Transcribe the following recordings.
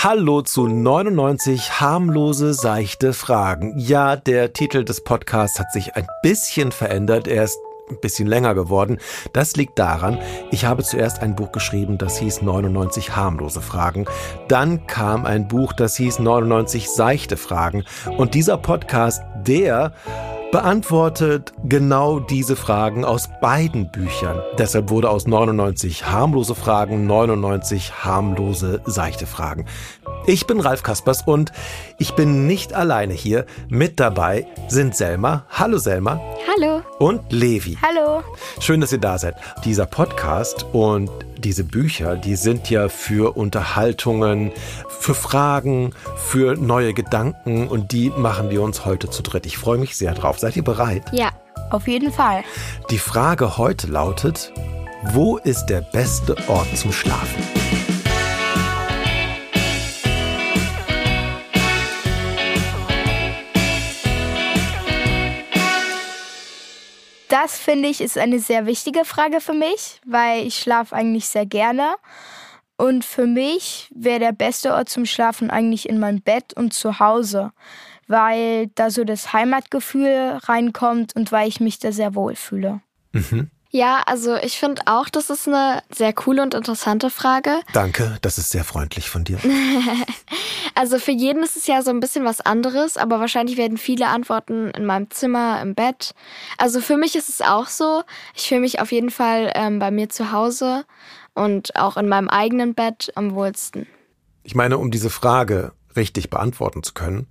Hallo zu 99 harmlose, seichte Fragen. Ja, der Titel des Podcasts hat sich ein bisschen verändert. Er ist ein bisschen länger geworden. Das liegt daran, ich habe zuerst ein Buch geschrieben, das hieß 99 harmlose Fragen. Dann kam ein Buch, das hieß 99 seichte Fragen. Und dieser Podcast, der beantwortet genau diese Fragen aus beiden Büchern. Deshalb wurde aus 99 harmlose Fragen 99 harmlose seichte Fragen. Ich bin Ralf Kaspers und ich bin nicht alleine hier. Mit dabei sind Selma. Hallo Selma. Hallo. Und Levi. Hallo. Schön, dass ihr da seid. Dieser Podcast und diese Bücher, die sind ja für Unterhaltungen, für Fragen, für neue Gedanken und die machen wir uns heute zu dritt. Ich freue mich sehr drauf. Seid ihr bereit? Ja, auf jeden Fall. Die Frage heute lautet, wo ist der beste Ort zum Schlafen? Das finde ich ist eine sehr wichtige Frage für mich, weil ich schlafe eigentlich sehr gerne. Und für mich wäre der beste Ort zum Schlafen eigentlich in meinem Bett und zu Hause, weil da so das Heimatgefühl reinkommt und weil ich mich da sehr wohl fühle. Mhm. Ja, also ich finde auch, das ist eine sehr coole und interessante Frage. Danke, das ist sehr freundlich von dir. also für jeden ist es ja so ein bisschen was anderes, aber wahrscheinlich werden viele Antworten in meinem Zimmer, im Bett. Also für mich ist es auch so. Ich fühle mich auf jeden Fall ähm, bei mir zu Hause und auch in meinem eigenen Bett am wohlsten. Ich meine, um diese Frage richtig beantworten zu können,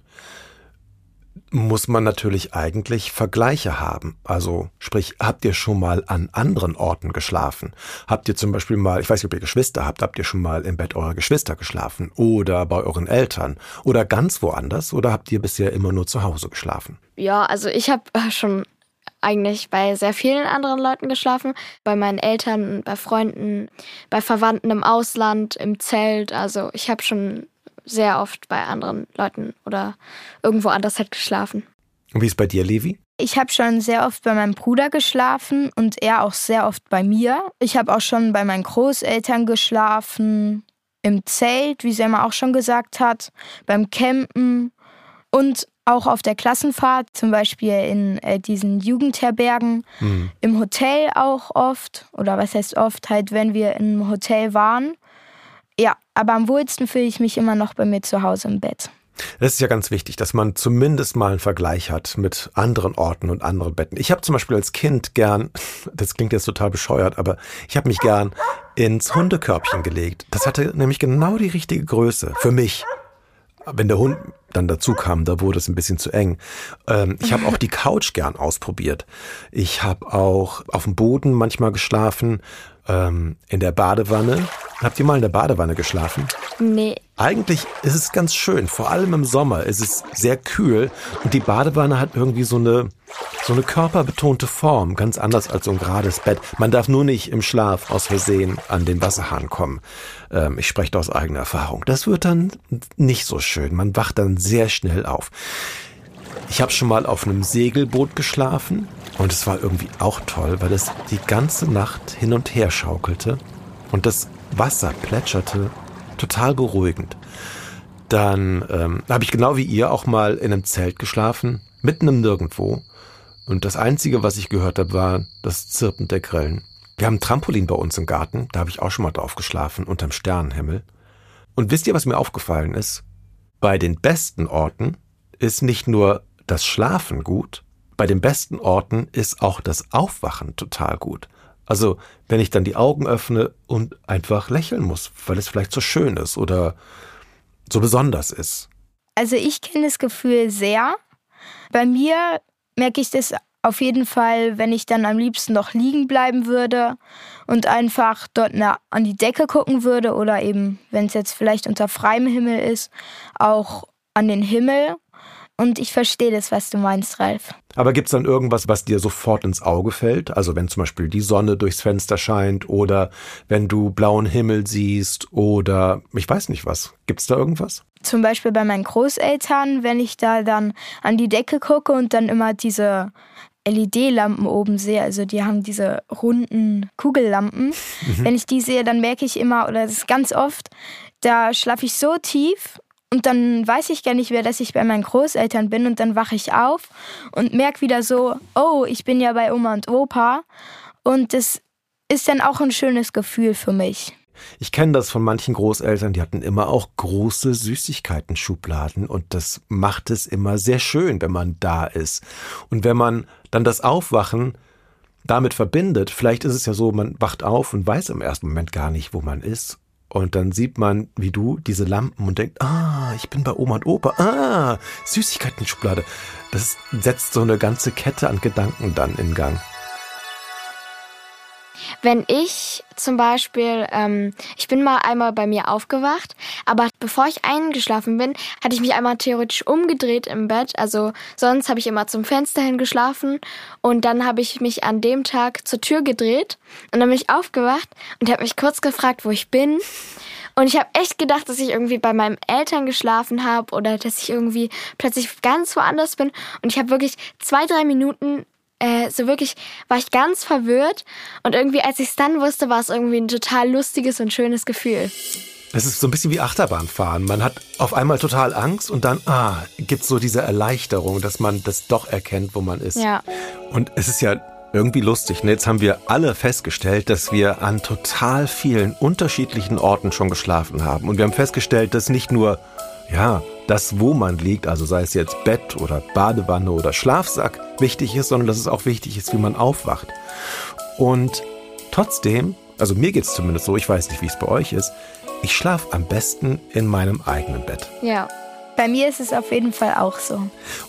muss man natürlich eigentlich Vergleiche haben. Also sprich, habt ihr schon mal an anderen Orten geschlafen? Habt ihr zum Beispiel mal, ich weiß nicht, ob ihr Geschwister habt, habt ihr schon mal im Bett eurer Geschwister geschlafen? Oder bei euren Eltern? Oder ganz woanders? Oder habt ihr bisher immer nur zu Hause geschlafen? Ja, also ich habe äh, schon eigentlich bei sehr vielen anderen Leuten geschlafen. Bei meinen Eltern, bei Freunden, bei Verwandten im Ausland, im Zelt. Also ich habe schon sehr oft bei anderen Leuten oder irgendwo anders halt geschlafen. Und wie ist bei dir, Levi? Ich habe schon sehr oft bei meinem Bruder geschlafen und er auch sehr oft bei mir. Ich habe auch schon bei meinen Großeltern geschlafen, im Zelt, wie Selma auch schon gesagt hat, beim Campen und auch auf der Klassenfahrt, zum Beispiel in äh, diesen Jugendherbergen, mhm. im Hotel auch oft, oder was heißt oft, halt, wenn wir im Hotel waren. Ja, aber am wohlsten fühle ich mich immer noch bei mir zu Hause im Bett. Es ist ja ganz wichtig, dass man zumindest mal einen Vergleich hat mit anderen Orten und anderen Betten. Ich habe zum Beispiel als Kind gern, das klingt jetzt total bescheuert, aber ich habe mich gern ins Hundekörbchen gelegt. Das hatte nämlich genau die richtige Größe für mich. Wenn der Hund dann dazu kam, da wurde es ein bisschen zu eng. Ähm, ich habe auch die Couch gern ausprobiert. Ich habe auch auf dem Boden manchmal geschlafen ähm, in der Badewanne. Habt ihr mal in der Badewanne geschlafen? Nee. Eigentlich ist es ganz schön. Vor allem im Sommer ist es sehr kühl und die Badewanne hat irgendwie so eine, so eine körperbetonte Form, ganz anders als so ein gerades Bett. Man darf nur nicht im Schlaf aus Versehen an den Wasserhahn kommen. Ähm, ich spreche da aus eigener Erfahrung. Das wird dann nicht so schön. Man wacht dann sehr schnell auf. Ich habe schon mal auf einem Segelboot geschlafen und es war irgendwie auch toll, weil es die ganze Nacht hin und her schaukelte und das Wasser plätscherte, total beruhigend. Dann ähm, habe ich genau wie ihr auch mal in einem Zelt geschlafen, mitten im Nirgendwo. Und das Einzige, was ich gehört habe, war das Zirpen der Grillen. Wir haben ein Trampolin bei uns im Garten, da habe ich auch schon mal drauf geschlafen, unterm Sternenhimmel. Und wisst ihr, was mir aufgefallen ist? Bei den besten Orten ist nicht nur das Schlafen gut, bei den besten Orten ist auch das Aufwachen total gut. Also, wenn ich dann die Augen öffne und einfach lächeln muss, weil es vielleicht so schön ist oder so besonders ist. Also, ich kenne das Gefühl sehr. Bei mir merke ich das auf jeden Fall, wenn ich dann am liebsten noch liegen bleiben würde und einfach dort an die Decke gucken würde oder eben, wenn es jetzt vielleicht unter freiem Himmel ist, auch an den Himmel und ich verstehe das, was du meinst, Ralf. Aber gibt es dann irgendwas, was dir sofort ins Auge fällt? Also wenn zum Beispiel die Sonne durchs Fenster scheint oder wenn du blauen Himmel siehst oder ich weiß nicht was. Gibt es da irgendwas? Zum Beispiel bei meinen Großeltern, wenn ich da dann an die Decke gucke und dann immer diese LED-Lampen oben sehe, also die haben diese runden Kugellampen. Mhm. Wenn ich die sehe, dann merke ich immer, oder das ist ganz oft, da schlafe ich so tief und dann weiß ich gar nicht mehr, dass ich bei meinen Großeltern bin und dann wache ich auf und merke wieder so, oh, ich bin ja bei Oma und Opa. Und das ist dann auch ein schönes Gefühl für mich. Ich kenne das von manchen Großeltern, die hatten immer auch große Süßigkeiten-Schubladen und das macht es immer sehr schön, wenn man da ist. Und wenn man dann das Aufwachen damit verbindet, vielleicht ist es ja so, man wacht auf und weiß im ersten Moment gar nicht, wo man ist. Und dann sieht man, wie du, diese Lampen und denkt, ah, ich bin bei Oma und Opa, ah, Süßigkeiten-Schublade. Das setzt so eine ganze Kette an Gedanken dann in Gang. Wenn ich zum Beispiel, ähm, ich bin mal einmal bei mir aufgewacht, aber bevor ich eingeschlafen bin, hatte ich mich einmal theoretisch umgedreht im Bett. Also sonst habe ich immer zum Fenster hin geschlafen und dann habe ich mich an dem Tag zur Tür gedreht und dann bin ich aufgewacht und habe mich kurz gefragt, wo ich bin. Und ich habe echt gedacht, dass ich irgendwie bei meinen Eltern geschlafen habe oder dass ich irgendwie plötzlich ganz woanders bin. Und ich habe wirklich zwei, drei Minuten äh, so wirklich war ich ganz verwirrt und irgendwie, als ich es dann wusste, war es irgendwie ein total lustiges und schönes Gefühl. Es ist so ein bisschen wie Achterbahnfahren. Man hat auf einmal total Angst und dann, ah, gibt so diese Erleichterung, dass man das doch erkennt, wo man ist. Ja. Und es ist ja irgendwie lustig. Ne? Jetzt haben wir alle festgestellt, dass wir an total vielen unterschiedlichen Orten schon geschlafen haben. Und wir haben festgestellt, dass nicht nur, ja, das, wo man liegt, also sei es jetzt Bett oder Badewanne oder Schlafsack, wichtig ist, sondern dass es auch wichtig ist, wie man aufwacht. Und trotzdem, also mir geht es zumindest so, ich weiß nicht, wie es bei euch ist, ich schlafe am besten in meinem eigenen Bett. Ja. Bei mir ist es auf jeden Fall auch so.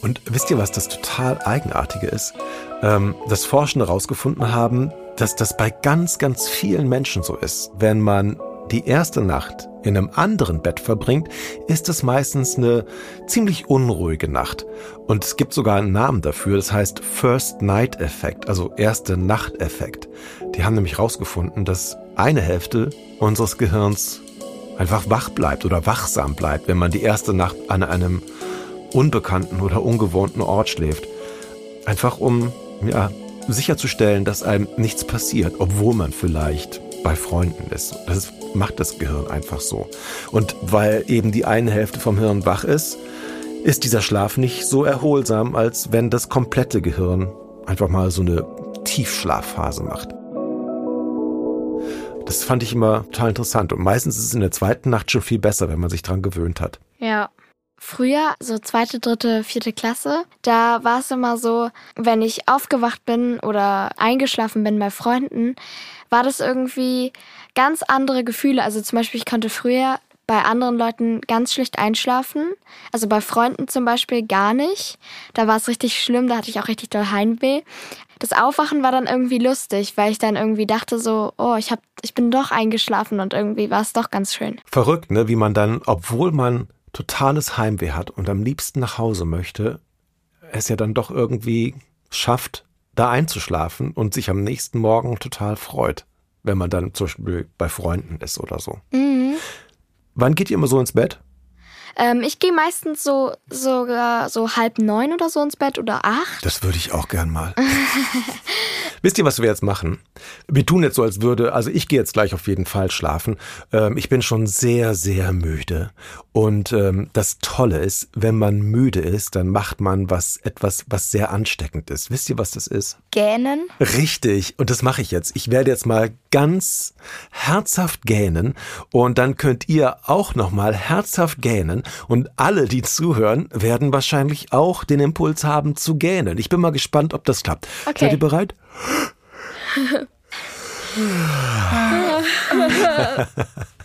Und wisst ihr, was das total Eigenartige ist? Ähm, dass Forschende herausgefunden haben, dass das bei ganz, ganz vielen Menschen so ist. Wenn man die erste Nacht in einem anderen Bett verbringt, ist es meistens eine ziemlich unruhige Nacht. Und es gibt sogar einen Namen dafür, das heißt First Night Effekt, also erste Nacht Effekt. Die haben nämlich herausgefunden, dass eine Hälfte unseres Gehirns einfach wach bleibt oder wachsam bleibt, wenn man die erste Nacht an einem unbekannten oder ungewohnten Ort schläft. Einfach um, ja, sicherzustellen, dass einem nichts passiert, obwohl man vielleicht bei Freunden ist. Das macht das Gehirn einfach so. Und weil eben die eine Hälfte vom Hirn wach ist, ist dieser Schlaf nicht so erholsam, als wenn das komplette Gehirn einfach mal so eine Tiefschlafphase macht. Das fand ich immer total interessant. Und meistens ist es in der zweiten Nacht schon viel besser, wenn man sich dran gewöhnt hat. Ja. Früher, so zweite, dritte, vierte Klasse, da war es immer so, wenn ich aufgewacht bin oder eingeschlafen bin bei Freunden, war das irgendwie ganz andere Gefühle. Also zum Beispiel, ich konnte früher bei anderen Leuten ganz schlecht einschlafen. Also bei Freunden zum Beispiel gar nicht. Da war es richtig schlimm, da hatte ich auch richtig doll Heimweh. Das Aufwachen war dann irgendwie lustig, weil ich dann irgendwie dachte so, oh, ich hab, ich bin doch eingeschlafen und irgendwie war es doch ganz schön. Verrückt, ne? Wie man dann, obwohl man totales Heimweh hat und am liebsten nach Hause möchte, es ja dann doch irgendwie schafft, da einzuschlafen und sich am nächsten Morgen total freut, wenn man dann zum Beispiel bei Freunden ist oder so. Mhm. Wann geht ihr immer so ins Bett? Ähm, ich gehe meistens so sogar so halb neun oder so ins Bett oder acht. Das würde ich auch gern mal. Wisst ihr, was wir jetzt machen? Wir tun jetzt so, als würde, also ich gehe jetzt gleich auf jeden Fall schlafen. Ähm, ich bin schon sehr, sehr müde. Und ähm, das Tolle ist, wenn man müde ist, dann macht man was, etwas, was sehr ansteckend ist. Wisst ihr, was das ist? Gähnen. Richtig. Und das mache ich jetzt. Ich werde jetzt mal ganz herzhaft gähnen. Und dann könnt ihr auch nochmal herzhaft gähnen. Und alle, die zuhören, werden wahrscheinlich auch den Impuls haben zu gähnen. Ich bin mal gespannt, ob das klappt. Okay. Seid ihr bereit?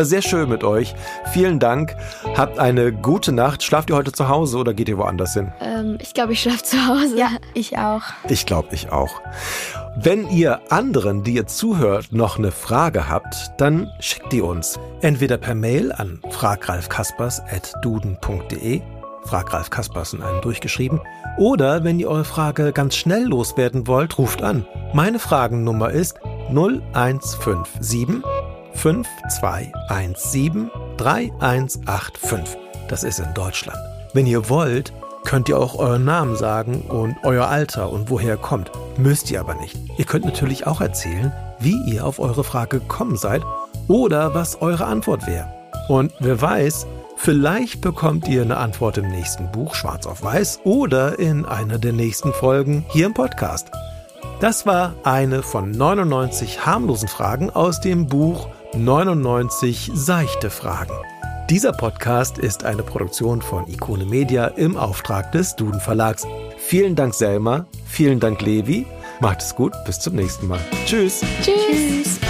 war sehr schön mit euch. Vielen Dank. Habt eine gute Nacht. Schlaft ihr heute zu Hause oder geht ihr woanders hin? Ähm, ich glaube, ich schlafe zu Hause. Ja, ich auch. Ich glaube, ich auch. Wenn ihr anderen, die ihr zuhört, noch eine Frage habt, dann schickt die uns. Entweder per Mail an fragralfkaspers.duden.de Frag Ralf Kaspers in einem durchgeschrieben. Oder wenn ihr eure Frage ganz schnell loswerden wollt, ruft an. Meine Fragennummer ist 0157 5217 3185. Das ist in Deutschland. Wenn ihr wollt, könnt ihr auch euren Namen sagen und euer Alter und woher ihr kommt. Müsst ihr aber nicht. Ihr könnt natürlich auch erzählen, wie ihr auf eure Frage gekommen seid oder was eure Antwort wäre. Und wer weiß, vielleicht bekommt ihr eine Antwort im nächsten Buch Schwarz auf Weiß oder in einer der nächsten Folgen hier im Podcast. Das war eine von 99 harmlosen Fragen aus dem Buch 99 seichte Fragen. Dieser Podcast ist eine Produktion von Ikone Media im Auftrag des Duden Verlags. Vielen Dank Selma, vielen Dank Levi. Macht es gut, bis zum nächsten Mal. Tschüss. Tschüss. Tschüss.